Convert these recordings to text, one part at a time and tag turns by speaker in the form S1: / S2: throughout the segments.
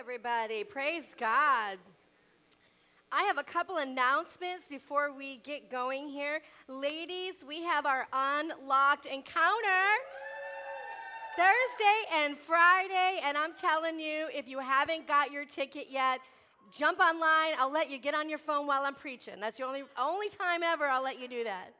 S1: everybody. Praise God. I have a couple announcements before we get going here. Ladies, we have our unlocked encounter Thursday and Friday, and I'm telling you, if you haven't got your ticket yet, jump online. I'll let you get on your phone while I'm preaching. That's the only only time ever I'll let you do that.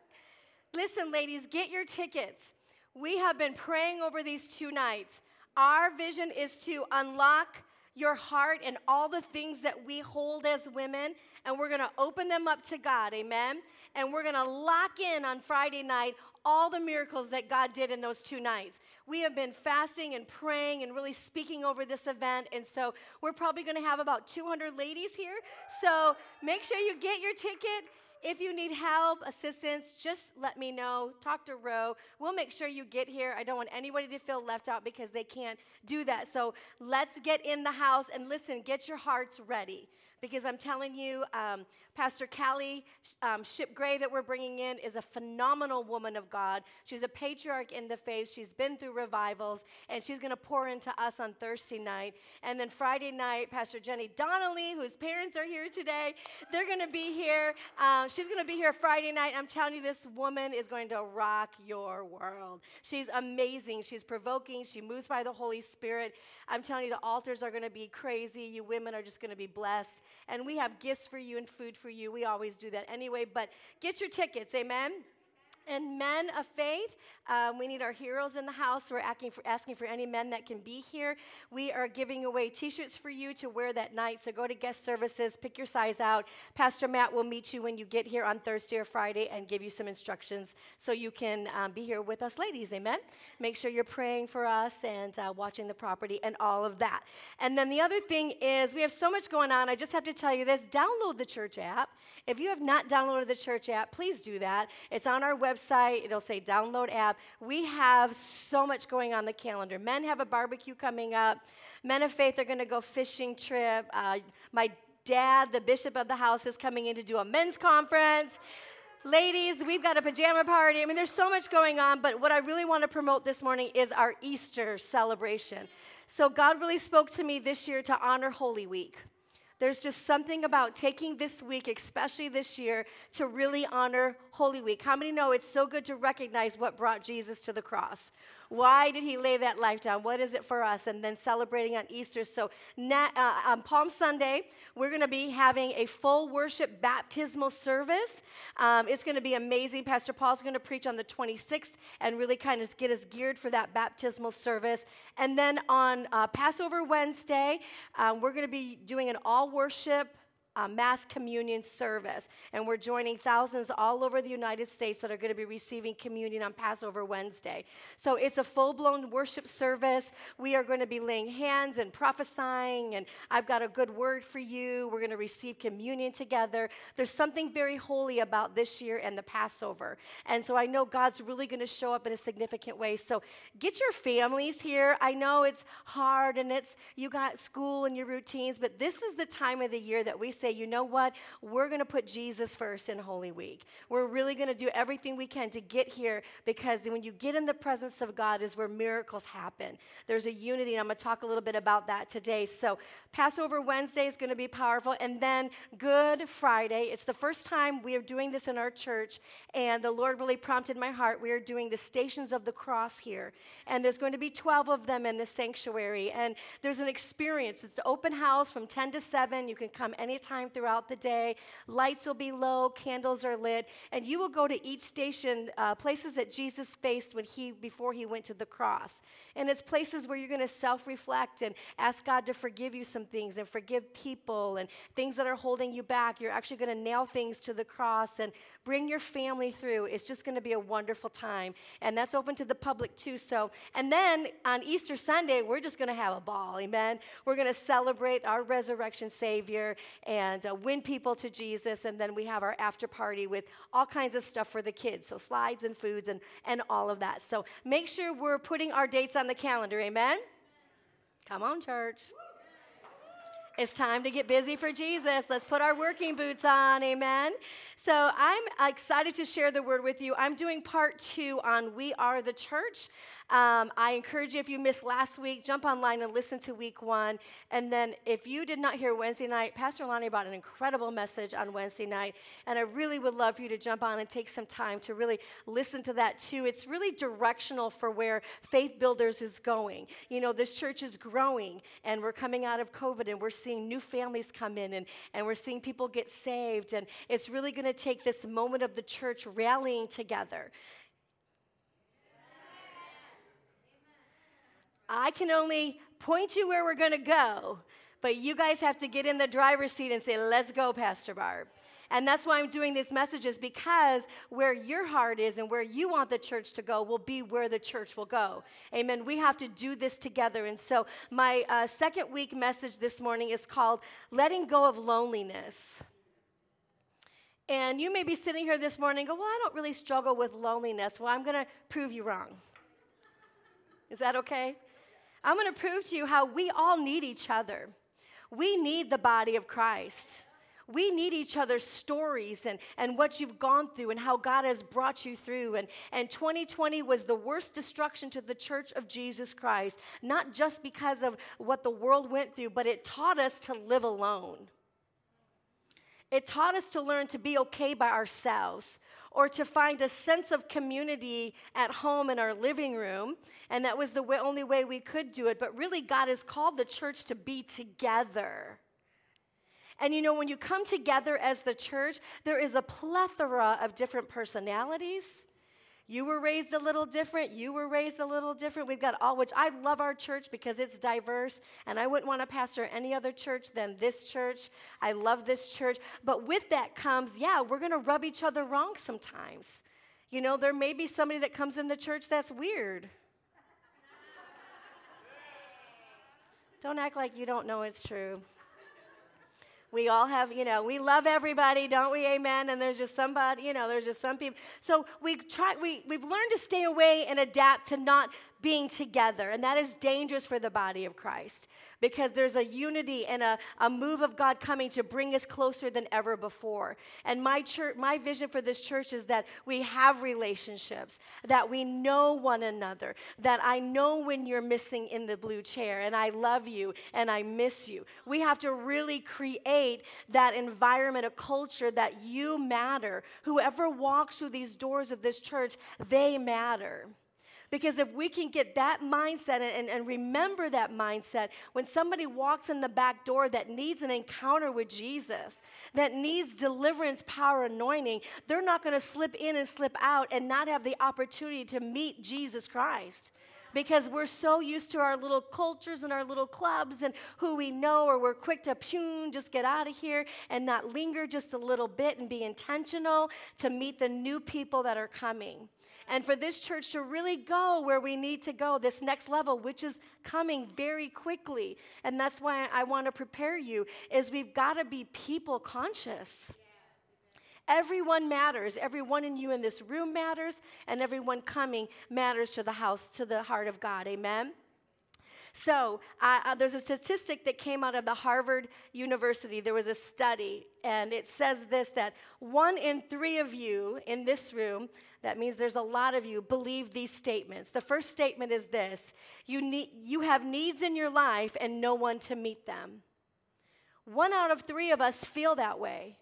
S1: Listen, ladies, get your tickets. We have been praying over these two nights. Our vision is to unlock your heart and all the things that we hold as women, and we're gonna open them up to God, amen? And we're gonna lock in on Friday night all the miracles that God did in those two nights. We have been fasting and praying and really speaking over this event, and so we're probably gonna have about 200 ladies here. So make sure you get your ticket. If you need help, assistance, just let me know. Talk to Ro. We'll make sure you get here. I don't want anybody to feel left out because they can't do that. So let's get in the house and listen, get your hearts ready because I'm telling you, um, Pastor Callie um, Ship Gray that we're bringing in is a phenomenal woman of God. She's a patriarch in the faith. She's been through revivals, and she's going to pour into us on Thursday night. And then Friday night, Pastor Jenny Donnelly, whose parents are here today, they're going to be here. Um, she's going to be here Friday night. I'm telling you, this woman is going to rock your world. She's amazing. She's provoking. She moves by the Holy Spirit. I'm telling you, the altars are going to be crazy. You women are just going to be blessed and we have gifts for you and food for you. We always do that anyway, but get your tickets, amen? And men of faith. Um, we need our heroes in the house. We're asking for, asking for any men that can be here. We are giving away t shirts for you to wear that night. So go to guest services, pick your size out. Pastor Matt will meet you when you get here on Thursday or Friday and give you some instructions so you can um, be here with us, ladies. Amen. Make sure you're praying for us and uh, watching the property and all of that. And then the other thing is, we have so much going on. I just have to tell you this download the church app. If you have not downloaded the church app, please do that. It's on our website website, it'll say download app. We have so much going on the calendar. Men have a barbecue coming up. Men of Faith are going to go fishing trip. Uh, my dad, the bishop of the house, is coming in to do a men's conference. Ladies, we've got a pajama party. I mean, there's so much going on, but what I really want to promote this morning is our Easter celebration. So, God really spoke to me this year to honor Holy Week. There's just something about taking this week, especially this year, to really honor Holy Week. How many know it's so good to recognize what brought Jesus to the cross? Why did he lay that life down? What is it for us? And then celebrating on Easter. So uh, on Palm Sunday, we're going to be having a full worship baptismal service. Um, it's going to be amazing. Pastor Paul's going to preach on the 26th and really kind of get us geared for that baptismal service. And then on uh, Passover Wednesday, um, we're going to be doing an all worship uh, mass communion service. And we're joining thousands all over the United States that are going to be receiving communion on Passover Wednesday. So it's a full blown worship service. We are going to be laying hands and prophesying, and I've got a good word for you. We're going to receive communion together. There's something very holy about this year and the Passover. And so I know God's really going to show up in a significant way. So get your families here. I know it's hard and it's you got school and your routines, but this is the time of the year that we say, you know what? We're going to put Jesus first in Holy Week. We're really going to do everything we can to get here because when you get in the presence of God is where miracles happen. There's a unity, and I'm going to talk a little bit about that today. So, Passover Wednesday is going to be powerful, and then Good Friday. It's the first time we are doing this in our church, and the Lord really prompted my heart. We are doing the Stations of the Cross here, and there's going to be 12 of them in the sanctuary, and there's an experience. It's the open house from 10 to 7. You can come anytime time throughout the day. Lights will be low, candles are lit, and you will go to each station, uh, places that Jesus faced when he before he went to the cross. And it's places where you're going to self-reflect and ask God to forgive you some things and forgive people and things that are holding you back. You're actually going to nail things to the cross and bring your family through. It's just going to be a wonderful time. And that's open to the public too. So, and then on Easter Sunday, we're just going to have a ball. Amen. We're going to celebrate our resurrection Savior and uh, win people to Jesus. And then we have our after party with all kinds of stuff for the kids. So, slides and foods and, and all of that. So, make sure we're putting our dates on the calendar. Amen. Come on, church. It's time to get busy for Jesus. Let's put our working boots on. Amen. So I'm excited to share the word with you. I'm doing part two on We Are the Church. Um, I encourage you, if you missed last week, jump online and listen to week one. And then if you did not hear Wednesday night, Pastor Lonnie brought an incredible message on Wednesday night. And I really would love for you to jump on and take some time to really listen to that too. It's really directional for where Faith Builders is going. You know, this church is growing and we're coming out of COVID and we're seeing new families come in and, and we're seeing people get saved. And it's really going to take this moment of the church rallying together. I can only point you where we're going to go, but you guys have to get in the driver's seat and say, Let's go, Pastor Barb. And that's why I'm doing these messages because where your heart is and where you want the church to go will be where the church will go. Amen. We have to do this together. And so, my uh, second week message this morning is called Letting Go of Loneliness. And you may be sitting here this morning and go, Well, I don't really struggle with loneliness. Well, I'm going to prove you wrong. Is that okay? I'm going to prove to you how we all need each other. We need the body of Christ. We need each other's stories and, and what you've gone through and how God has brought you through. And, and 2020 was the worst destruction to the church of Jesus Christ, not just because of what the world went through, but it taught us to live alone. It taught us to learn to be okay by ourselves or to find a sense of community at home in our living room. And that was the way, only way we could do it. But really, God has called the church to be together. And you know, when you come together as the church, there is a plethora of different personalities, you were raised a little different. You were raised a little different. We've got all, which I love our church because it's diverse, and I wouldn't want to pastor any other church than this church. I love this church. But with that comes, yeah, we're going to rub each other wrong sometimes. You know, there may be somebody that comes in the church that's weird. Don't act like you don't know it's true. We all have, you know, we love everybody, don't we? Amen. And there's just somebody, you know, there's just some people. So we try, we, we've learned to stay away and adapt to not being together. And that is dangerous for the body of Christ because there's a unity and a, a move of God coming to bring us closer than ever before. And my church, my vision for this church is that we have relationships, that we know one another, that I know when you're missing in the blue chair and I love you and I miss you. We have to really create that environment, a culture that you matter. Whoever walks through these doors of this church, they matter. Because if we can get that mindset and, and, remember that mindset, when somebody walks in the back door that needs an encounter with Jesus, that needs deliverance, power, anointing, they're not going to slip in and slip out and not have the opportunity to meet Jesus Christ. Because we're so used to our little cultures and our little clubs and who we know, or we're quick to pune, just get out of here and not linger just a little bit and be intentional to meet the new people that are coming and for this church to really go where we need to go, this next level, which is coming very quickly. And that's why I want to prepare you is we've got to be people conscious. Everyone matters. Everyone in you in this room matters, and everyone coming matters to the house, to the heart of God. Amen. So, uh, there's a statistic that came out of the Harvard University. There was a study, and it says this that one in three of you in this room, that means there's a lot of you, believe these statements. The first statement is this you, need, you have needs in your life and no one to meet them. One out of three of us feel that way.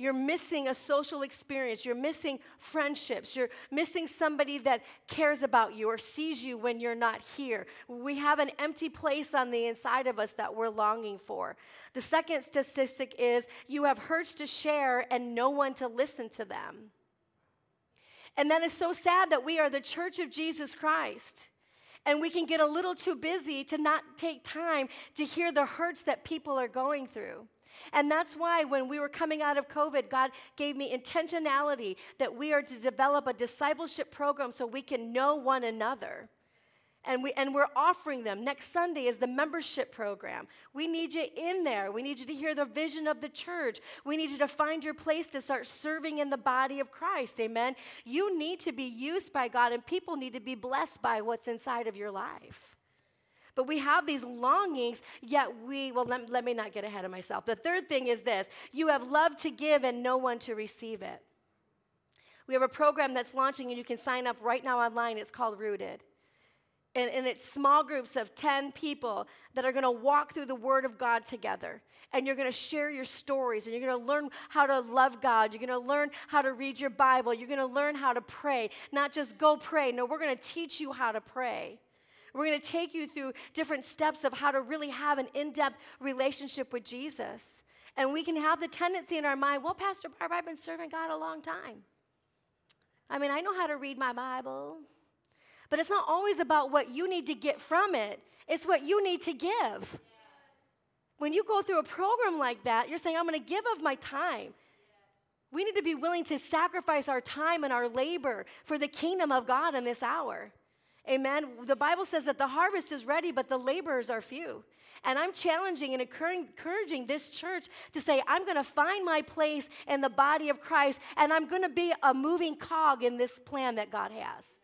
S1: You're missing a social experience. You're missing friendships. You're missing somebody that cares about you or sees you when you're not here. We have an empty place on the inside of us that we're longing for. The second statistic is you have hurts to share and no one to listen to them. And that is so sad that we are the church of Jesus Christ. And we can get a little too busy to not take time to hear the hurts that people are going through. And that's why when we were coming out of COVID, God gave me intentionality that we are to develop a discipleship program so we can know one another. And, we, and we're offering them. Next Sunday is the membership program. We need you in there. We need you to hear the vision of the church. We need you to find your place to start serving in the body of Christ. Amen. You need to be used by God, and people need to be blessed by what's inside of your life. But we have these longings, yet we, well, let, let me not get ahead of myself. The third thing is this you have love to give and no one to receive it. We have a program that's launching, and you can sign up right now online. It's called Rooted. and, and it's small groups of 10 people that are going to walk through the Word of God together. And you're going to share your stories, and you're going to learn how to love God. You're going to learn how to read your Bible. You're going to learn how to pray. Not just go pray. No, we're going to teach you how to pray. We're going to take you through different steps of how to really have an in depth relationship with Jesus. And we can have the tendency in our mind, well, Pastor Barb, I've been serving God a long time. I mean, I know how to read my Bible. But it's not always about what you need to get from it, it's what you need to give. When you go through a program like that, you're saying, I'm going to give of my time. We need to be willing to sacrifice our time and our labor for the kingdom of God in this hour. Amen. The Bible says that the harvest is ready, but the laborers are few. And I'm challenging and encouraging this church to say, I'm going to find my place in the body of Christ, and I'm going to be a moving cog in this plan that God has.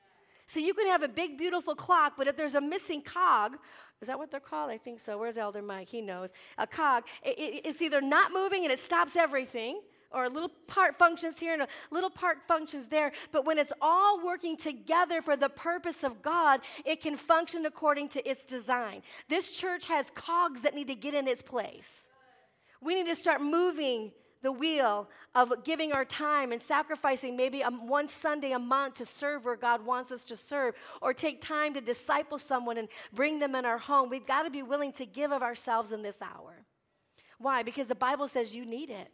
S1: So you can have a big, beautiful clock, but if there's a missing cog, is that what they're called? I think so. Where's Elder Mike? He knows. A cog. It, it, it's either not moving and it stops everything, or a little part functions here and a little part functions there. But when it's all working together for the purpose of God, it can function according to its design. This church has cogs that need to get in its place. We need to start moving the wheel of giving our time and sacrificing maybe a, one Sunday a month to serve where God wants us to serve, or take time to disciple someone and bring them in our home. We've got to be willing to give of ourselves in this hour. Why? Because the Bible says you need it.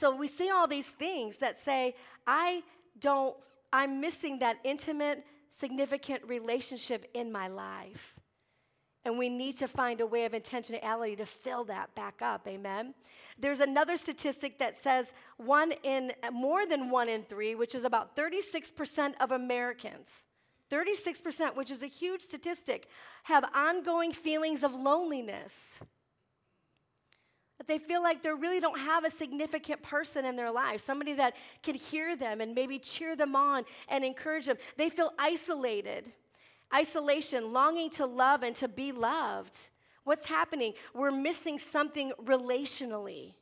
S1: So we see all these things that say, I don't, I'm missing that intimate, significant relationship in my life. And we need to find a way of intentionality to fill that back up. Amen. There's another statistic that says one in more than one in three, which is about 36% of Americans, 36%, which is a huge statistic, have ongoing feelings of loneliness. They feel like they really don't have a significant person in their life, somebody that can hear them and maybe cheer them on and encourage them. They feel isolated isolation, longing to love and to be loved. What's happening? We're missing something relationally.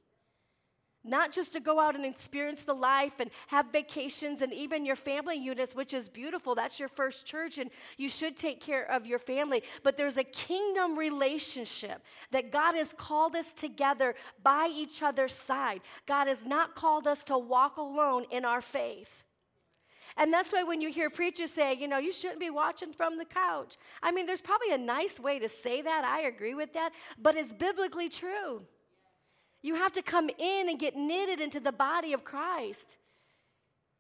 S1: Not just to go out and experience the life and have vacations and even your family units, which is beautiful. That's your first church, and you should take care of your family. But there's a kingdom relationship that God has called us together by each other's side. God has not called us to walk alone in our faith. And that's why when you hear preachers say, you know, you shouldn't be watching from the couch. I mean, there's probably a nice way to say that. I agree with that. But it's biblically true. You have to come in and get knitted into the body of Christ.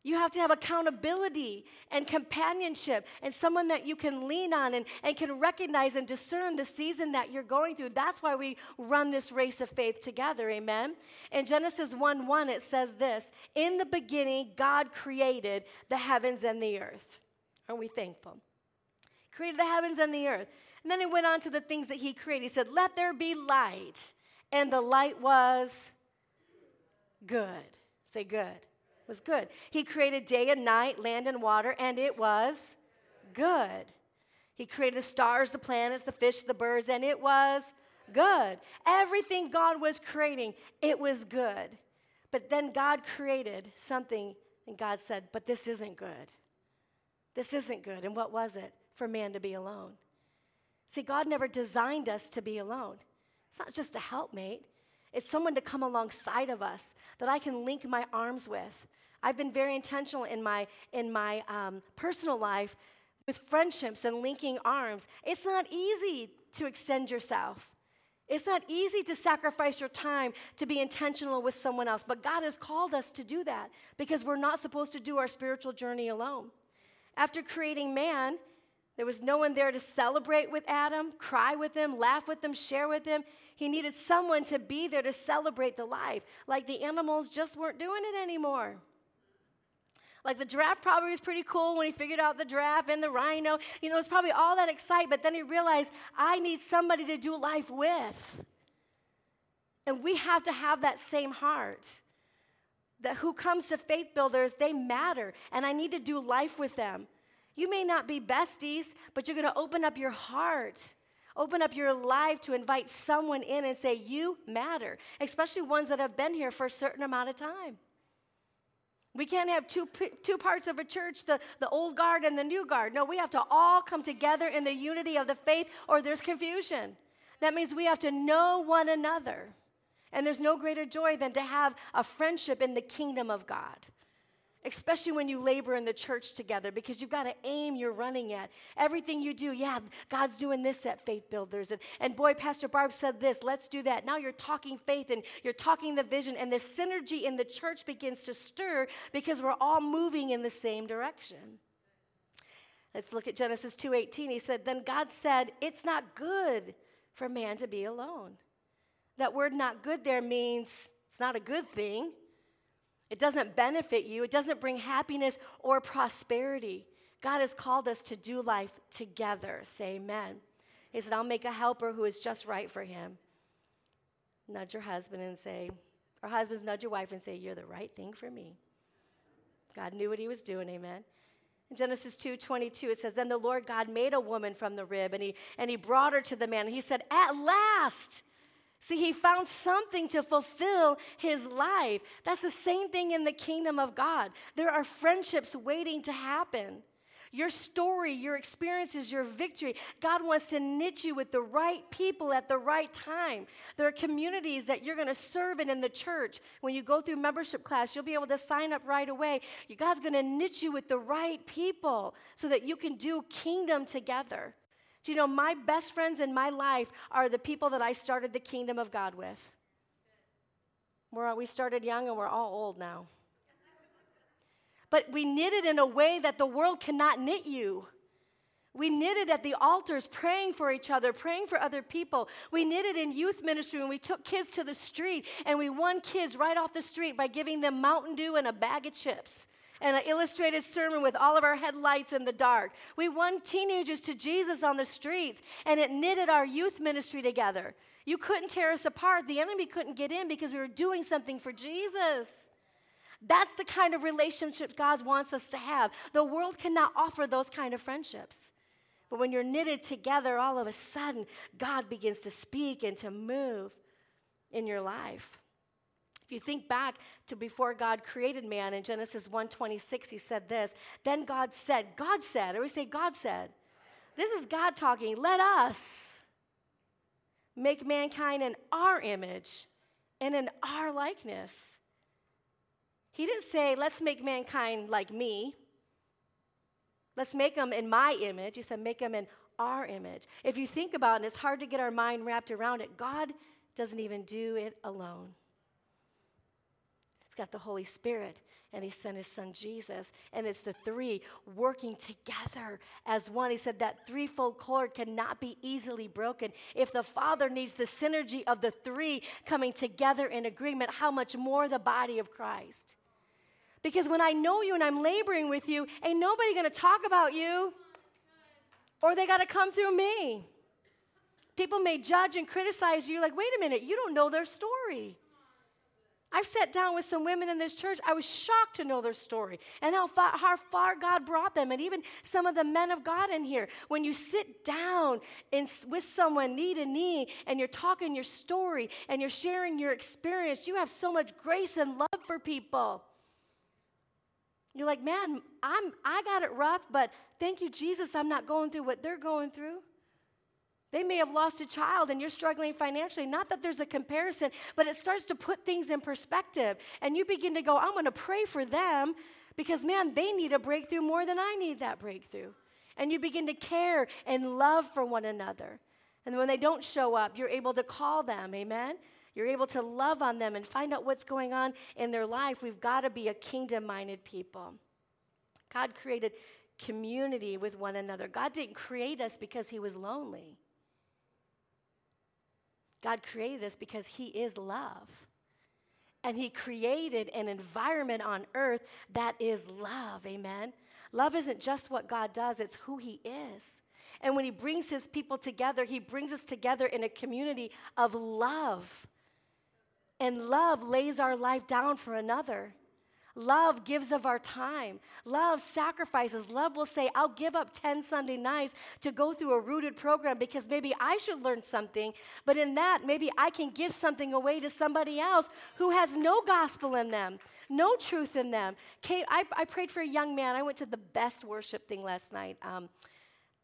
S1: You have to have accountability and companionship and someone that you can lean on and, and can recognize and discern the season that you're going through. That's why we run this race of faith together. Amen. In Genesis 1 1, it says this In the beginning, God created the heavens and the earth. Aren't we thankful? Created the heavens and the earth. And then he went on to the things that he created. He said, Let there be light. And the light was good. Say good It was good. He created day and night, land and water, and it was good. He created the stars, the planets, the fish, the birds, and it was good. Everything God was creating, it was good. But then God created something, and God said, But this isn't good. This isn't good. And what was it? For man to be alone. See, God never designed us to be alone. It's not just a helpmate, it's someone to come alongside of us that I can link my arms with, I've been very intentional in my, in my um, personal life with friendships and linking arms. It's not easy to extend yourself. It's not easy to sacrifice your time to be intentional with someone else, but God has called us to do that because we're not supposed to do our spiritual journey alone. After creating man, there was no one there to celebrate with Adam, cry with him, laugh with him, share with him. He needed someone to be there to celebrate the life. Like the animals just weren't doing it anymore. Like the giraffe probably was pretty cool when he figured out the giraffe and the rhino. You know, it was probably all that excitement. But then he realized, I need somebody to do life with. And we have to have that same heart. That who comes to faith builders, they matter. And I need to do life with them. You may not be besties, but you're going to open up your heart open up your life to invite someone in and say, You matter, especially ones that have been here for a certain amount of time. We can't have two, two parts of a church, the, the old guard and the new guard. No, we have to all come together in the unity of the faith, or there's confusion. That means we have to know one another. And there's no greater joy than to have a friendship in the kingdom of God especially when you labor in the church together because you've got to aim you're running at. Everything you do, yeah, God's doing this at Faith Builders. And, and boy, Pastor Barb said this, let's do that. Now you're talking faith and you're talking the vision, and the synergy in the church begins to stir because we're all moving in the same direction. Let's look at Genesis 2:18. He said, "Then God said, it's not good for man to be alone." That word not good there means it's not a good thing. It doesn't benefit you, it doesn't bring happiness or prosperity. God has called us to do life together. Say amen. He said, I'll make a helper who is just right for him. Nudge your husband and say, or husbands nudge your wife and say, You're the right thing for me. God knew what he was doing, amen. In Genesis 2 22, it says, Then the Lord God made a woman from the rib, and he, and he brought her to the man. And he said, At last, See, he found something to fulfill his life. That's the same thing in the kingdom of God. There are friendships waiting to happen. Your story, your experiences, your victory, God wants to knit you with the right people at the right time. There are communities that you're going to serve in in the church. When you go through membership class, you'll be able to sign up right away. God's going to knit you with the right people so that you can do kingdom together. Do you know my best friends in my life are the people that I started the kingdom of God with? We're, we started young and we're all old now. But we knit it in a way that the world cannot knit you. We knitted at the altars, praying for each other, praying for other people. We knitted in youth ministry when we took kids to the street and we won kids right off the street by giving them Mountain Dew and a bag of chips and an illustrated sermon with all of our headlights in the dark. We won teenagers to Jesus on the streets, and it knitted our youth ministry together. You couldn't tear us apart. The enemy couldn't get in because we were doing something for Jesus. That's the kind of relationship God wants us to have. The world cannot offer those kind of friendships. But when you're knitted together, all of a sudden, God begins to speak and to move in your life. If you think back to before God created man in Genesis 1:26, he said this, then God said, God said, or we say God said. This is God talking, let us make mankind in our image and in our likeness. He didn't say, let's make mankind like me. Let's make them in my image. He said, make them in our image. If you think about it, and it's hard to get our mind wrapped around it, God doesn't even do it alone got the Holy Spirit and he sent his son Jesus. And it's the three working together as one. He said that threefold cord cannot be easily broken. If the Father needs the synergy of the three coming together in agreement, how much more the body of Christ? Because when I know you and I'm laboring with you, ain't nobody gonna talk about you, or they gotta come through me. People may judge and criticize you, like, wait a minute, you don't know their story. I've sat down with some women in this church. I was shocked to know their story and how far, how far, God brought them, and even some of the men of God in here. When you sit down in, with someone knee to knee and you're talking your story and you're sharing your experience, you have so much grace and love for people. You're like, man, I'm, I got it rough, but thank you, Jesus, I'm not going through what they're going through. They may have lost a child and you're struggling financially. Not that there's a comparison, but it starts to put things in perspective. And you begin to go, I'm going to pray for them because, man, they need a breakthrough more than I need that breakthrough. And you begin to care and love for one another. And when they don't show up, you're able to call them, amen? You're able to love on them and find out what's going on in their life. We've got to be a kingdom minded people. God created community with one another. God didn't create us because He was lonely. God created us because He is love. And He created an environment on earth that is love. Amen. Love isn't just what God does, it's who He is. And when He brings His people together, He brings us together in a community of love. And love lays our life down for another. Love gives of our time. Love sacrifices. Love will say, I'll give up 10 Sunday nights to go through a rooted program because maybe I should learn something, but in that, maybe I can give something away to somebody else who has no gospel in them, no truth in them. Kate, I, I prayed for a young man. I went to the best worship thing last night. Um,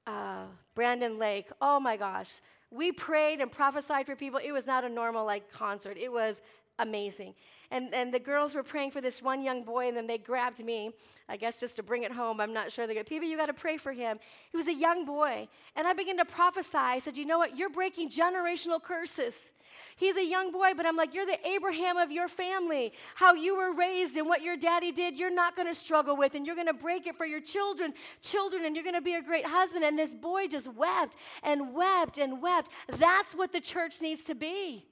S1: uh, Brandon Lake. Oh my gosh. We prayed and prophesied for people. It was not a normal like concert. It was amazing. And, and the girls were praying for this one young boy, and then they grabbed me, I guess just to bring it home. I'm not sure. They go, People, you got to pray for him. He was a young boy. And I began to prophesy. I said, You know what? You're breaking generational curses. He's a young boy, but I'm like, You're the Abraham of your family. How you were raised and what your daddy did, you're not going to struggle with, and you're going to break it for your children, children, and you're going to be a great husband. And this boy just wept and wept and wept. That's what the church needs to be.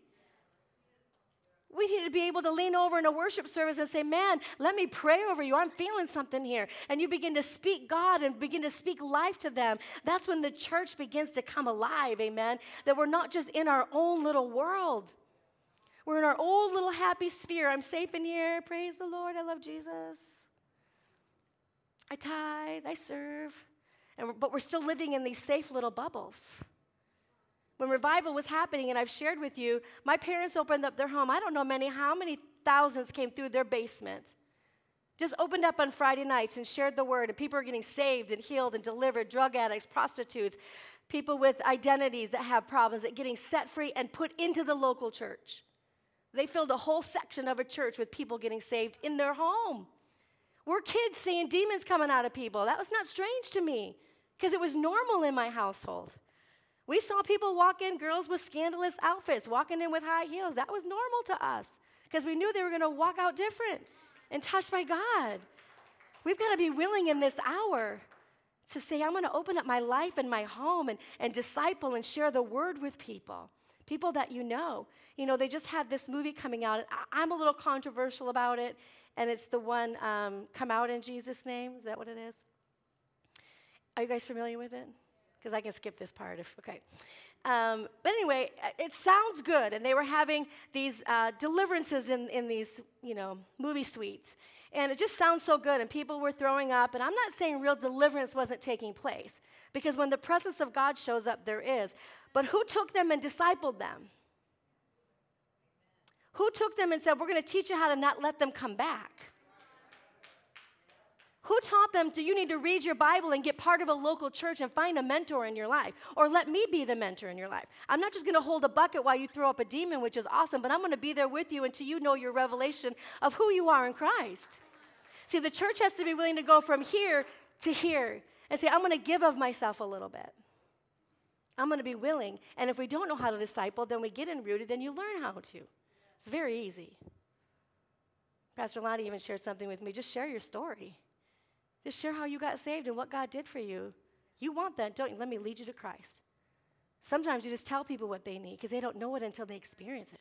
S1: We need to be able to lean over in a worship service and say, Man, let me pray over you. I'm feeling something here. And you begin to speak God and begin to speak life to them. That's when the church begins to come alive, amen. That we're not just in our own little world, we're in our old little happy sphere. I'm safe in here. Praise the Lord. I love Jesus. I tithe, I serve. And, but we're still living in these safe little bubbles when revival was happening, and I've shared with you, my parents opened up their home. I don't know many, how many thousands came through their basement. Just opened up on Friday nights and shared the word, and people are getting saved and healed and delivered drug addicts, prostitutes, people with identities that have problems, that getting set free and put into the local church. They filled a whole section of a church with people getting saved in their home. We're kids seeing demons coming out of people. That was not strange to me because it was normal in my household. We saw people walk in, girls with scandalous outfits, walking in with high heels. That was normal to us because we knew they were going to walk out different and touched by God. We've got to be willing in this hour to say, I'm going to open up my life and my home and, and disciple and share the word with people, people that you know. You know, they just had this movie coming out. I'm a little controversial about it, and it's the one, um, Come Out in Jesus' Name. Is that what it is? Are you guys familiar with it? Because I can skip this part if, okay. Um, but anyway, it sounds good. And they were having these uh, deliverances in, in these, you know, movie suites. And it just sounds so good. And people were throwing up. And I'm not saying real deliverance wasn't taking place, because when the presence of God shows up, there is. But who took them and discipled them? Who took them and said, We're going to teach you how to not let them come back? Who taught them do you need to read your Bible and get part of a local church and find a mentor in your life? Or let me be the mentor in your life. I'm not just going to hold a bucket while you throw up a demon, which is awesome, but I'm going to be there with you until you know your revelation of who you are in Christ. See, the church has to be willing to go from here to here and say, I'm going to give of myself a little bit. I'm going to be willing. And if we don't know how to disciple, then we get enrooted and you learn how to. It's very easy. Pastor Lonnie even shared something with me. Just share your story. Just share how you got saved and what God did for you. You want that, don't you? Let me lead you to Christ. Sometimes you just tell people what they need because they don't know it until they experience it.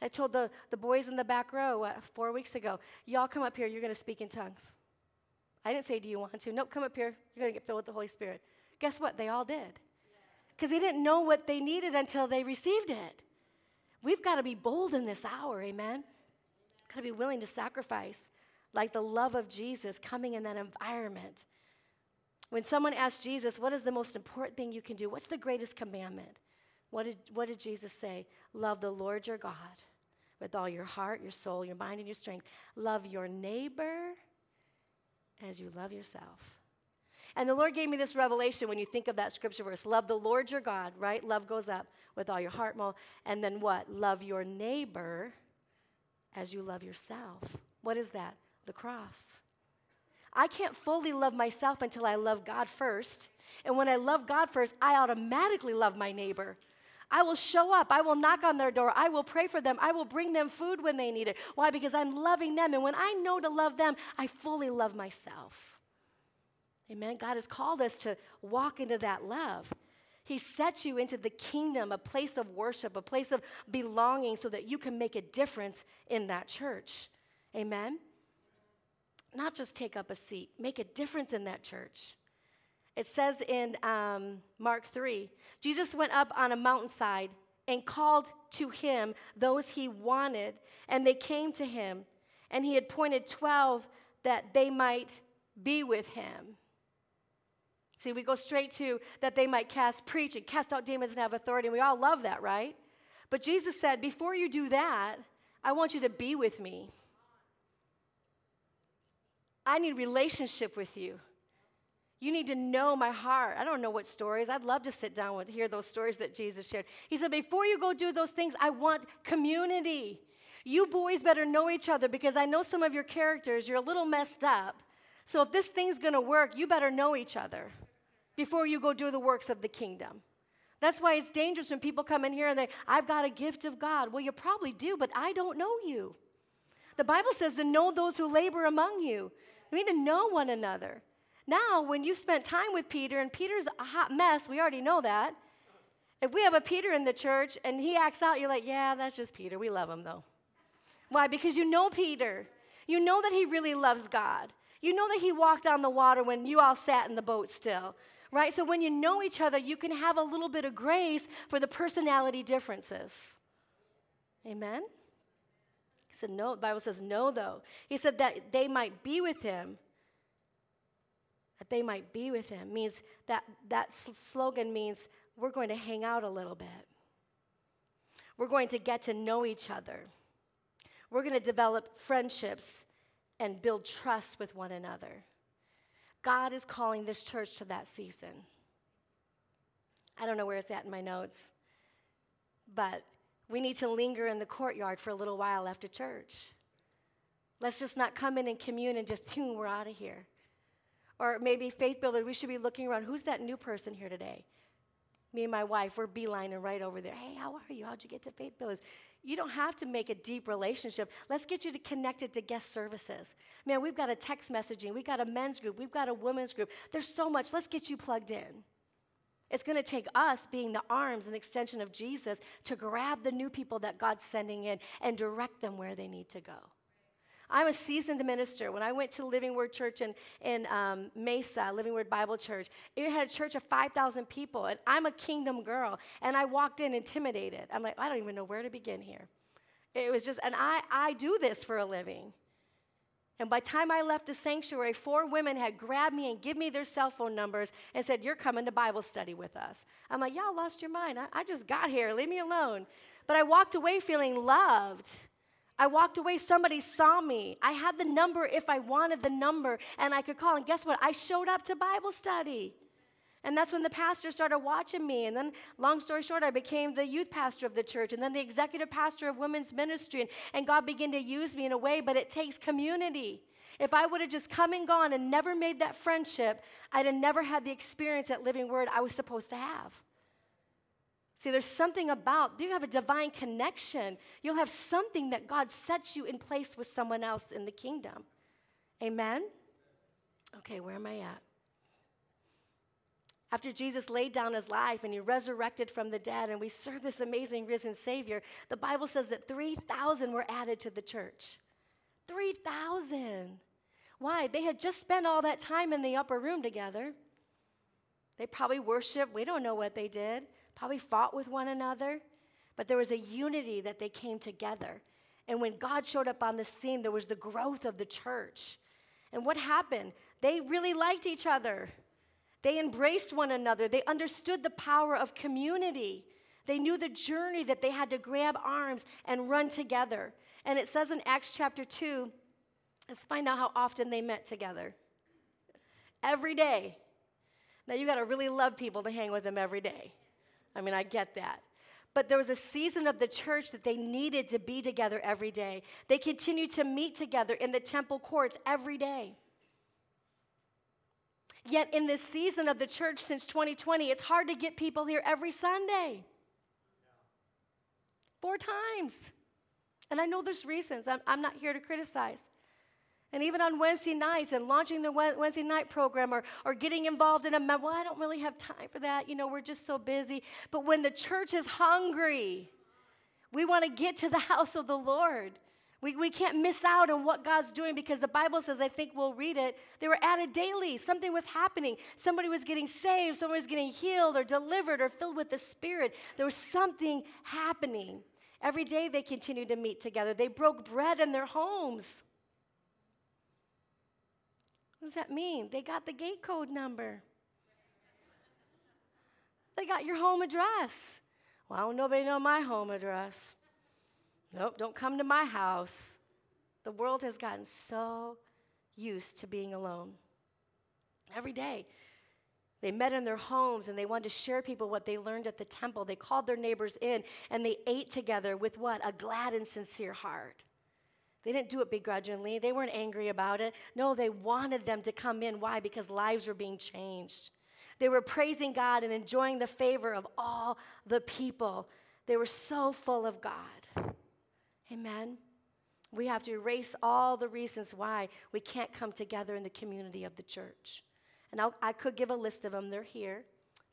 S1: I told the, the boys in the back row uh, four weeks ago, y'all come up here, you're going to speak in tongues. I didn't say, Do you want to? Nope, come up here, you're going to get filled with the Holy Spirit. Guess what? They all did. Because they didn't know what they needed until they received it. We've got to be bold in this hour, amen? Got to be willing to sacrifice like the love of Jesus coming in that environment. When someone asked Jesus, What is the most important thing you can do? What's the greatest commandment? What did, what did Jesus say? Love the Lord your God with all your heart, your soul, your mind, and your strength. Love your neighbor as you love yourself. And the Lord gave me this revelation when you think of that scripture verse love the Lord your God, right? Love goes up with all your heart, and then what? Love your neighbor as you love yourself. What is that? The cross. I can't fully love myself until I love God first. And when I love God first, I automatically love my neighbor. I will show up. I will knock on their door. I will pray for them. I will bring them food when they need it. Why? Because I'm loving them. And when I know to love them, I fully love myself. Amen. God has called us to walk into that love. He sets you into the kingdom, a place of worship, a place of belonging, so that you can make a difference in that church. Amen not just take up a seat, make a difference in that church. It says in um, Mark 3 Jesus went up on a mountainside and called to him those he wanted, and they came to him. And he had appointed 12 that they might be with him. See, we go straight to that they might cast, preach, and cast out demons and have authority. And we all love that, right? But Jesus said, before you do that, I want you to be with me. I need relationship with you. You need to know my heart. I don't know what stories. I'd love to sit down with hear those stories that Jesus shared. He said, Before you go do those things, I want community. You boys better know each other because I know some of your characters, you're a little messed up. So if this thing's gonna work, you better know each other before you go do the works of the kingdom. That's why it's dangerous when people come in here and they, I've got a gift of God. Well, you probably do, but I don't know you. The Bible says to know those who labor among you. We need to know one another. Now, when you spent time with Peter, and Peter's a hot mess, we already know that. If we have a Peter in the church and he acts out, you're like, yeah, that's just Peter. We love him though. Why? Because you know Peter. You know that he really loves God. You know that he walked on the water when you all sat in the boat still, right? So when you know each other, you can have a little bit of grace for the personality differences. Amen? He said, no, the Bible says no, though. He said that they might be with him that they might be with him means that that slogan means we're going to hang out a little bit. We're going to get to know each other. We're going to develop friendships and build trust with one another. God is calling this church to that season. I don't know where it's at in my notes, but we need to linger in the courtyard for a little while after church. Let's just not come in and commune and just, we're out of here. Or maybe faith builder, we should be looking around. Who's that new person here today? Me and my wife, we're beelining right over there. Hey, how are you? How'd you get to Faith Builders? You don't have to make a deep relationship. Let's get you to connected to guest services. Man, we've got a text messaging, we've got a men's group, we've got a women's group. There's so much. Let's get you plugged in. It's going to take us being the arms and extension of Jesus to grab the new people that God's sending in and direct them where they need to go. I'm a seasoned minister. When I went to Living Word Church in, in um, Mesa, Living Word Bible Church, it had a church of 5,000 people, and I'm a kingdom girl. And I walked in intimidated. I'm like, I don't even know where to begin here. It was just, and I, I do this for a living. And by the time I left the sanctuary, four women had grabbed me and give me their cell phone numbers and said, You're coming to Bible study with us. I'm like, Y'all lost your mind. I, I just got here. Leave me alone. But I walked away feeling loved I walked away, somebody saw me. I had the number if I wanted the number, and I could call. And guess what? I showed up to Bible study. And that's when the pastor started watching me. And then, long story short, I became the youth pastor of the church and then the executive pastor of women's ministry. And, and God began to use me in a way, but it takes community. If I would have just come and gone and never made that friendship, I'd have never had the experience at Living Word I was supposed to have. See, there's something about, you have a divine connection. You'll have something that God sets you in place with someone else in the kingdom. Amen? Okay, where am I at? After Jesus laid down his life and he resurrected from the dead, and we serve this amazing risen Savior, the Bible says that 3,000 were added to the church. 3,000. Why? They had just spent all that time in the upper room together. They probably worshiped. We don't know what they did probably fought with one another, but there was a unity that they came together. And when God showed up on the scene, there was the growth of the church. And what happened? They really liked each other. They embraced one another. They understood the power of community. They knew the journey that they had to grab arms and run together. And it says in Acts chapter 2, let's find out how often they met together. Every day. Now, you got to really love people to hang with them every day. I mean, I get that. But there was a season of the church that they needed to be together every day. They continued to meet together in the temple courts every day. Yet, in this season of the church since 2020, it's hard to get people here every Sunday. Four times. And I know there's reasons. I'm, I'm not here to criticize. And even on Wednesday nights and launching the Wednesday night program or, or getting involved in a, well, I don't really have time for that. You know, we're just so busy. But when the church is hungry, we want to get to the house of the Lord. We, we can't miss out on what God's doing because the Bible says, I think we'll read it, they were added daily. Something was happening. Somebody was getting saved, someone was getting healed or delivered or filled with the Spirit. There was something happening. Every day they continued to meet together. They broke bread in their homes. What does that mean? They got the gate code number. They got your home address. Well, nobody know my home address. Nope, don't come to my house. The world has gotten so used to being alone. Every day, they met in their homes and they wanted to share people what they learned at the temple. They called their neighbors in and they ate together with what? A glad and sincere heart. They didn't do it begrudgingly. They weren't angry about it. No, they wanted them to come in. Why? Because lives were being changed. They were praising God and enjoying the favor of all the people. They were so full of God. Amen. We have to erase all the reasons why we can't come together in the community of the church. And I'll, i could give a list of them, they're here,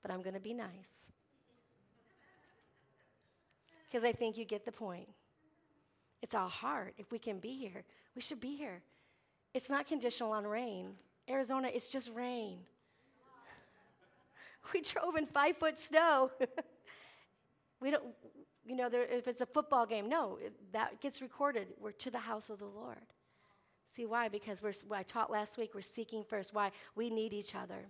S1: but I'm going to be nice. Because I think you get the point. It's our heart. If we can be here, we should be here. It's not conditional on rain. Arizona, it's just rain. We drove in five foot snow. we don't, you know, there, if it's a football game, no, it, that gets recorded. We're to the house of the Lord. See why? Because we're, I taught last week, we're seeking first. Why? We need each other.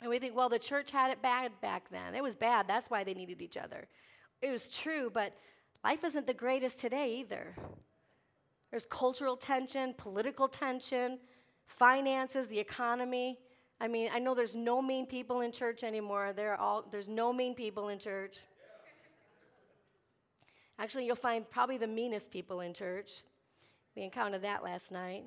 S1: And we think, well, the church had it bad back then. It was bad. That's why they needed each other. It was true, but life isn't the greatest today either. There's cultural tension, political tension, finances, the economy. I mean, I know there's no mean people in church anymore. All, there's no mean people in church. Actually, you'll find probably the meanest people in church. We encountered that last night.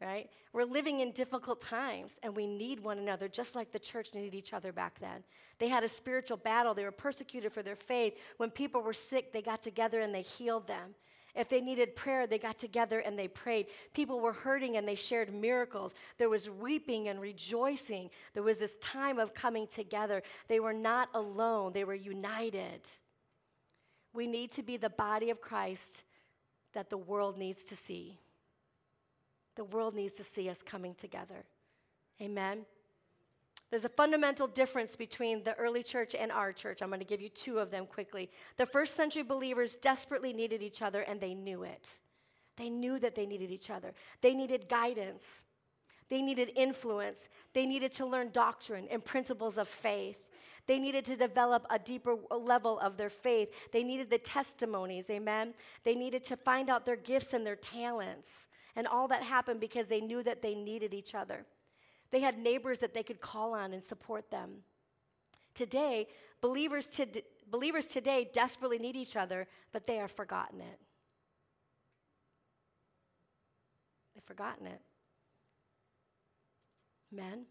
S1: Right? We're living in difficult times and we need one another just like the church needed each other back then. They had a spiritual battle. They were persecuted for their faith. When people were sick, they got together and they healed them. If they needed prayer, they got together and they prayed. People were hurting and they shared miracles. There was weeping and rejoicing. There was this time of coming together. They were not alone, they were united. We need to be the body of Christ that the world needs to see. The world needs to see us coming together. Amen. There's a fundamental difference between the early church and our church. I'm going to give you two of them quickly. The first century believers desperately needed each other, and they knew it. They knew that they needed each other. They needed guidance, they needed influence, they needed to learn doctrine and principles of faith. They needed to develop a deeper level of their faith. They needed the testimonies, amen? They needed to find out their gifts and their talents. And all that happened because they knew that they needed each other. They had neighbors that they could call on and support them. Today, believers, to, believers today desperately need each other, but they have forgotten it. They've forgotten it. Men,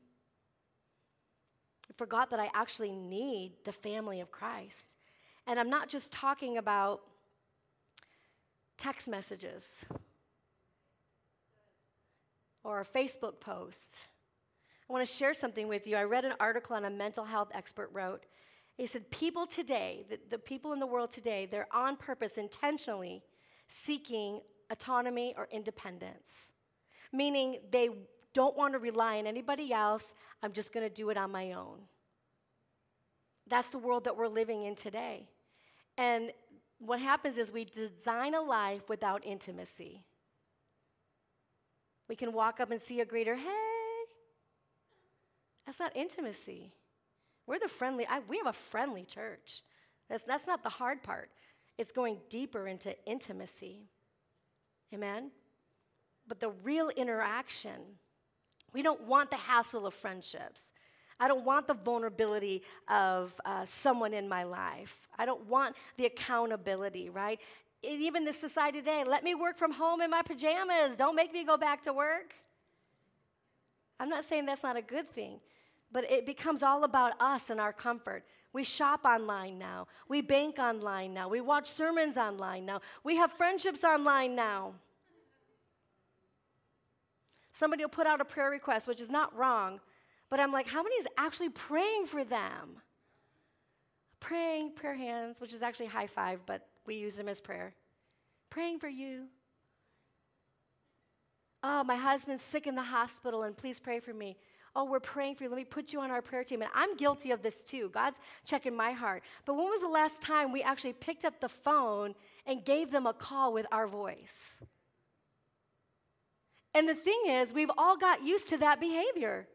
S1: forgot that I actually need the family of Christ. And I'm not just talking about text messages or a Facebook post I want to share something with you. I read an article on a mental health expert wrote. He said, People today, the, the people in the world today, they're on purpose, intentionally seeking autonomy or independence, meaning they don't want to rely on anybody else. I'm just going to do it on my own. That's the world that we're living in today. And what happens is we design a life without intimacy. We can walk up and see a greeter, hey, that's not intimacy. We're the friendly, I, we have a friendly church. That's, that's not the hard part. It's going deeper into intimacy. Amen? But the real interaction, we don't want the hassle of friendships. I don't want the vulnerability of uh, someone in my life. I don't want the accountability, right? even this society today, let me work from home in my pajamas. Don't make me go back to work. I'm not saying that's not a good thing, but it becomes all about us and our comfort. We shop online now. We bank online now. We watch sermons online now. We have friendships online now. Somebody will put out a prayer request, which is not wrong, but I'm like, how many is actually praying for them? Praying, prayer hands, which is actually high five, but we use them as prayer. Praying for you. Oh, my husband's sick in the hospital, and please pray for me. Oh, we're praying for you. Let me put you on our prayer team. And I'm guilty of this too. God's checking my heart. But when was the last time we actually picked up the phone and gave them a call with our voice? And the thing is, we've all got used to that behavior.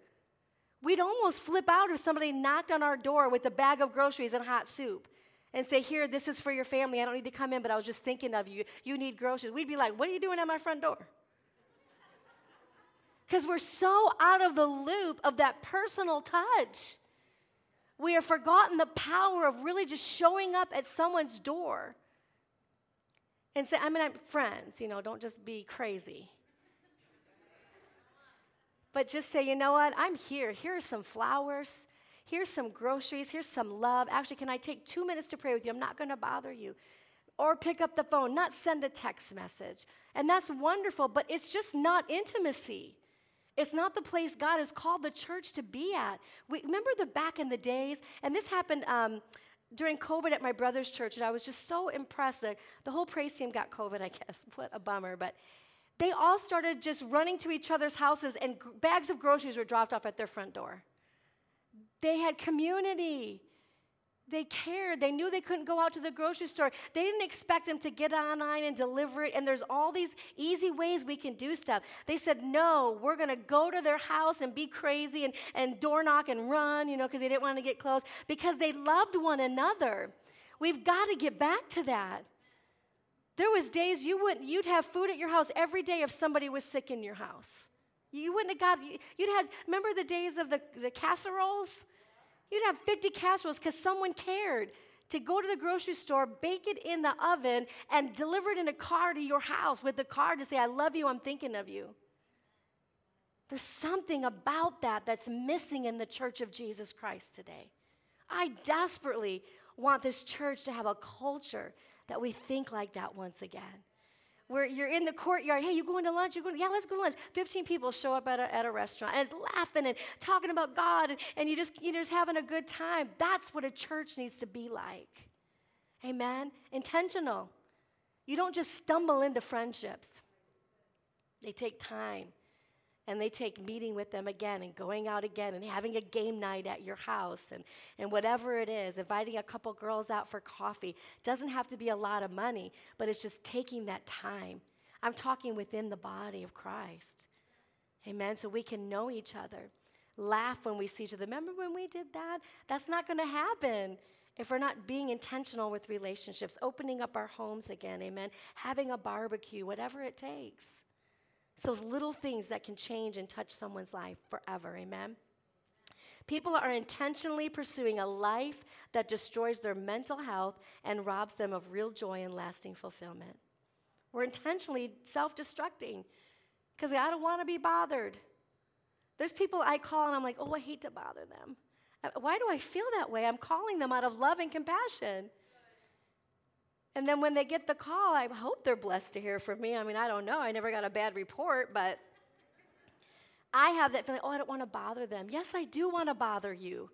S1: We'd almost flip out if somebody knocked on our door with a bag of groceries and hot soup and say, Here, this is for your family. I don't need to come in, but I was just thinking of you. You need groceries. We'd be like, What are you doing at my front door? Because we're so out of the loop of that personal touch. We have forgotten the power of really just showing up at someone's door and say, I mean, I'm friends, you know, don't just be crazy. But just say, you know what? I'm here. Here are some flowers. Here's some groceries. Here's some love. Actually, can I take two minutes to pray with you? I'm not going to bother you. Or pick up the phone, not send a text message. And that's wonderful, but it's just not intimacy. It's not the place God has called the church to be at. We, remember the back in the days, and this happened um, during COVID at my brother's church, and I was just so impressed. The whole praise team got COVID, I guess. What a bummer. But they all started just running to each other's houses, and bags of groceries were dropped off at their front door. They had community. They cared. They knew they couldn't go out to the grocery store. They didn't expect them to get online and deliver it. And there's all these easy ways we can do stuff. They said, no, we're going to go to their house and be crazy and, and door knock and run, you know, because they didn't want to get close because they loved one another. We've got to get back to that. There was days you wouldn't, you'd have food at your house every day if somebody was sick in your house. You wouldn't have got you'd had remember the days of the, the casseroles? You'd have 50 casseroles because someone cared to go to the grocery store, bake it in the oven, and deliver it in a car to your house with the card to say, I love you, I'm thinking of you. There's something about that that's missing in the church of Jesus Christ today. I desperately want this church to have a culture that we think like that once again. Where you're in the courtyard, hey, you going to lunch? You're going? Yeah, let's go to lunch. Fifteen people show up at a, at a restaurant and it's laughing and talking about God, and, and you just you're just having a good time. That's what a church needs to be like. Amen. Intentional. You don't just stumble into friendships. They take time and they take meeting with them again and going out again and having a game night at your house and, and whatever it is, inviting a couple girls out for coffee. Doesn't have to be a lot of money, but it's just taking that time. I'm talking within the body of Christ. Amen. So we can know each other, laugh when we see each other. Remember when we did that? That's not going to happen if we're not being intentional with relationships, opening up our homes again. Amen. Having a barbecue, whatever it takes. It's those little things that can change and touch someone's life forever. Amen. People are intentionally pursuing a life that destroys their mental health and robs them of real joy and lasting fulfillment. We're intentionally self destructing because I don't want to be bothered. There's people I call and I'm like, oh, I hate to bother them. Uh, why do I feel that way? I'm calling them out of love and compassion. And then when they get the call, I hope they're blessed to hear from me. I mean, I don't know. I never got a bad report, but I have that feeling, oh, I don't want to bother them. Yes, I do want to bother you.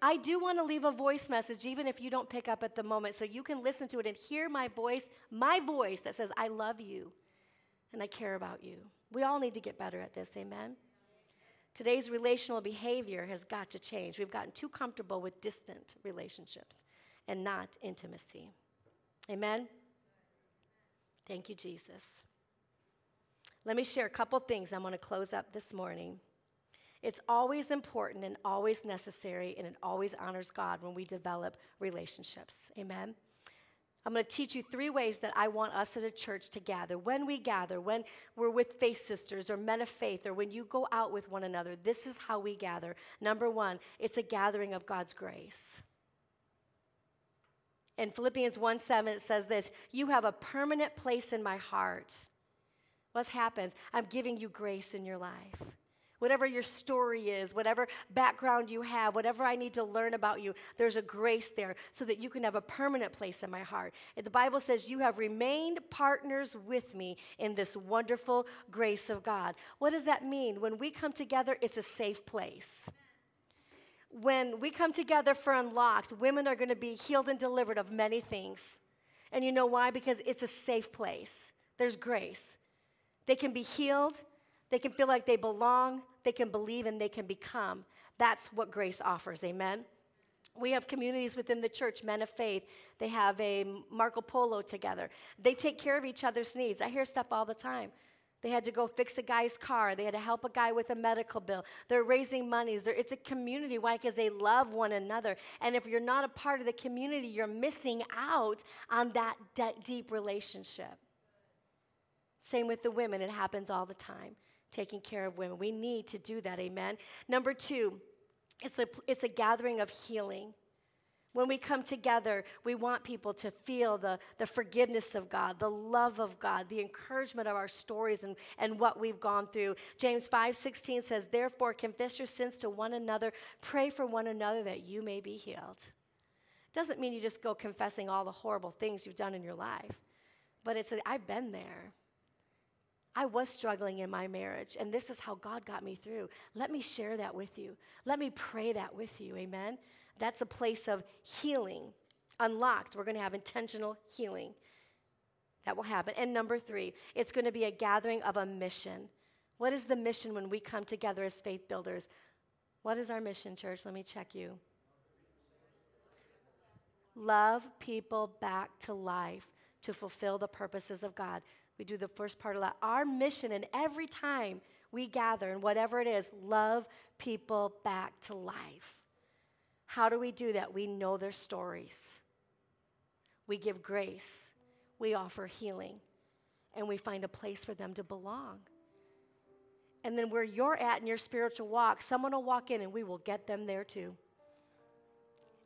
S1: I do want to leave a voice message, even if you don't pick up at the moment, so you can listen to it and hear my voice, my voice that says, I love you and I care about you. We all need to get better at this, amen? Today's relational behavior has got to change. We've gotten too comfortable with distant relationships and not intimacy. Amen? Thank you, Jesus. Let me share a couple things I'm going to close up this morning. It's always important and always necessary, and it always honors God when we develop relationships. Amen? I'm going to teach you three ways that I want us as a church to gather. When we gather, when we're with faith sisters or men of faith, or when you go out with one another, this is how we gather. Number one, it's a gathering of God's grace. In Philippians 1 7, it says this You have a permanent place in my heart. What happens? I'm giving you grace in your life. Whatever your story is, whatever background you have, whatever I need to learn about you, there's a grace there so that you can have a permanent place in my heart. The Bible says, You have remained partners with me in this wonderful grace of God. What does that mean? When we come together, it's a safe place when we come together for Unlocked, women are going to be healed and delivered of many things. And you know why? Because it's a safe place. There's grace. They can be healed, they can feel like they belong, they can believe, and they can become. That's what grace offers. Amen. We have communities within the church, men of faith. They have a Marco Polo together. They take care of each other's needs. I hear stuff all the time. They had to go fix a guy's car. They had to help a guy with a medical bill. They're raising monies. They're, it's a community. Why? Because they love one another. And if you're not a part of the community, you're missing out on that de- deep relationship. Same with the women. It happens all the time, taking care of women. We need to do that. Amen. Number two, it's a, it's a gathering of healing. When we come together, we want people to feel the, the forgiveness of God, the love of God, the encouragement of our stories and, and what we've gone through. James 5 16 says, Therefore, confess your sins to one another, pray for one another that you may be healed. Doesn't mean you just go confessing all the horrible things you've done in your life, but it's, I've been there. I was struggling in my marriage, and this is how God got me through. Let me share that with you. Let me pray that with you. Amen. That's a place of healing. Unlocked, we're going to have intentional healing. That will happen. And number three, it's going to be a gathering of a mission. What is the mission when we come together as faith builders? What is our mission, church? Let me check you. Love people back to life to fulfill the purposes of God. We do the first part of that. Our mission, and every time we gather, and whatever it is, love people back to life. How do we do that? We know their stories. We give grace. We offer healing. And we find a place for them to belong. And then where you're at in your spiritual walk, someone will walk in and we will get them there too.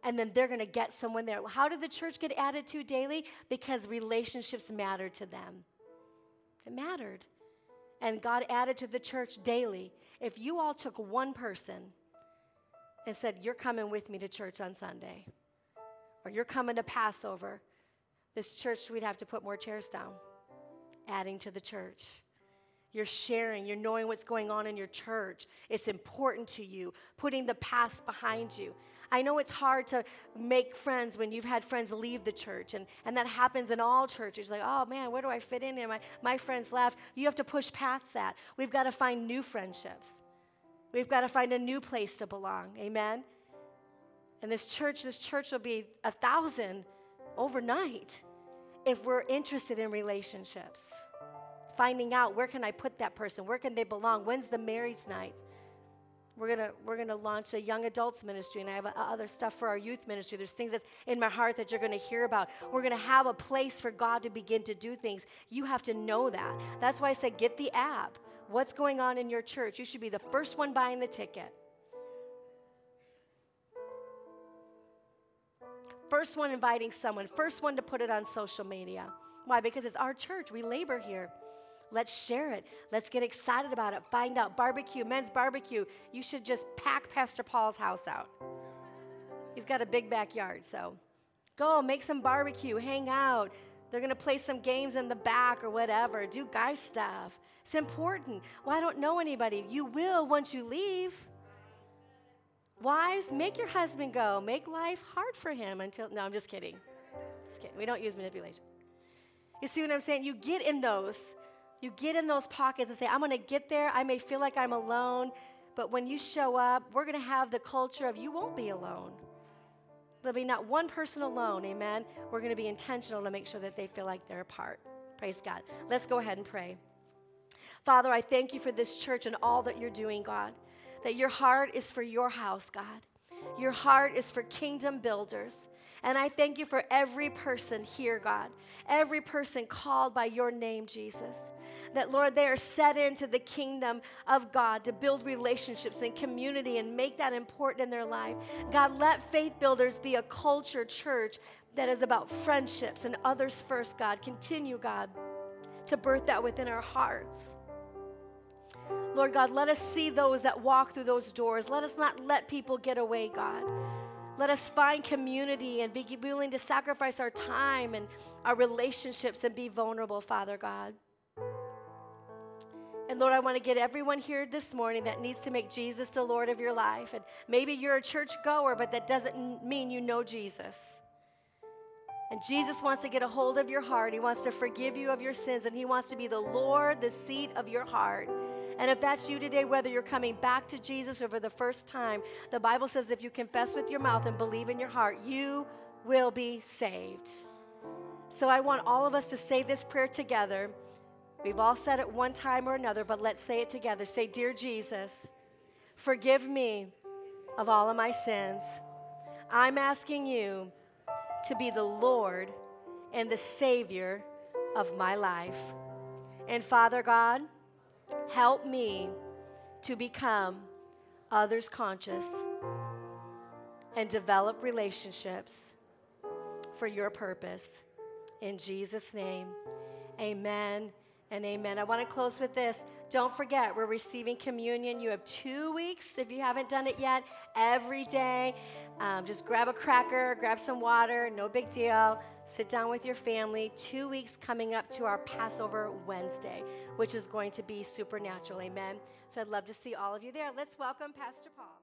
S1: And then they're going to get someone there. How did the church get added to daily? Because relationships mattered to them. It mattered. And God added to the church daily. If you all took one person and said, You're coming with me to church on Sunday, or you're coming to Passover, this church, we'd have to put more chairs down, adding to the church. You're sharing, you're knowing what's going on in your church. It's important to you, putting the past behind you. I know it's hard to make friends when you've had friends leave the church, and, and that happens in all churches. Like, oh man, where do I fit in here? My, my friends left. You have to push past that. We've got to find new friendships. We've got to find a new place to belong. Amen? And this church, this church will be a thousand overnight if we're interested in relationships. Finding out where can I put that person? Where can they belong? When's the marriage night? We're gonna we're gonna launch a young adults ministry, and I have uh, other stuff for our youth ministry. There's things that's in my heart that you're gonna hear about. We're gonna have a place for God to begin to do things. You have to know that. That's why I said get the app what's going on in your church. You should be the first one buying the ticket. First one inviting someone, first one to put it on social media. Why? Because it's our church. We labor here. Let's share it. Let's get excited about it. Find out barbecue, men's barbecue. You should just pack Pastor Paul's house out. He's got a big backyard, so go make some barbecue, hang out. They're going to play some games in the back or whatever. Do guy stuff. It's important. Well, I don't know anybody. You will once you leave. Wives, make your husband go. Make life hard for him until. No, I'm just kidding. Just kidding. We don't use manipulation. You see what I'm saying? You get in those. You get in those pockets and say, I'm going to get there. I may feel like I'm alone, but when you show up, we're going to have the culture of you won't be alone. Be not one person alone, amen? We're going to be intentional to make sure that they feel like they're a part. Praise God. Let's go ahead and pray. Father, I thank you for this church and all that you're doing, God. That your heart is for your house, God. Your heart is for kingdom builders. And I thank you for every person here, God, every person called by your name, Jesus. That, Lord, they are set into the kingdom of God to build relationships and community and make that important in their life. God, let faith builders be a culture church that is about friendships and others first, God. Continue, God, to birth that within our hearts. Lord God, let us see those that walk through those doors. Let us not let people get away, God. Let us find community and be willing to sacrifice our time and our relationships and be vulnerable, Father God. And Lord, I want to get everyone here this morning that needs to make Jesus the Lord of your life. And maybe you're a church goer, but that doesn't mean you know Jesus. And Jesus wants to get a hold of your heart. He wants to forgive you of your sins, and He wants to be the Lord, the seat of your heart. And if that's you today, whether you're coming back to Jesus or for the first time, the Bible says if you confess with your mouth and believe in your heart, you will be saved. So I want all of us to say this prayer together. We've all said it one time or another, but let's say it together. Say, Dear Jesus, forgive me of all of my sins. I'm asking you to be the Lord and the Savior of my life. And Father God, help me to become others conscious and develop relationships for your purpose. In Jesus' name, amen and amen. I want to close with this. Don't forget, we're receiving communion. You have two weeks if you haven't done it yet, every day. Um, just grab a cracker, grab some water, no big deal. Sit down with your family. Two weeks coming up to our Passover Wednesday, which is going to be supernatural. Amen. So I'd love to see all of you there. Let's welcome Pastor Paul.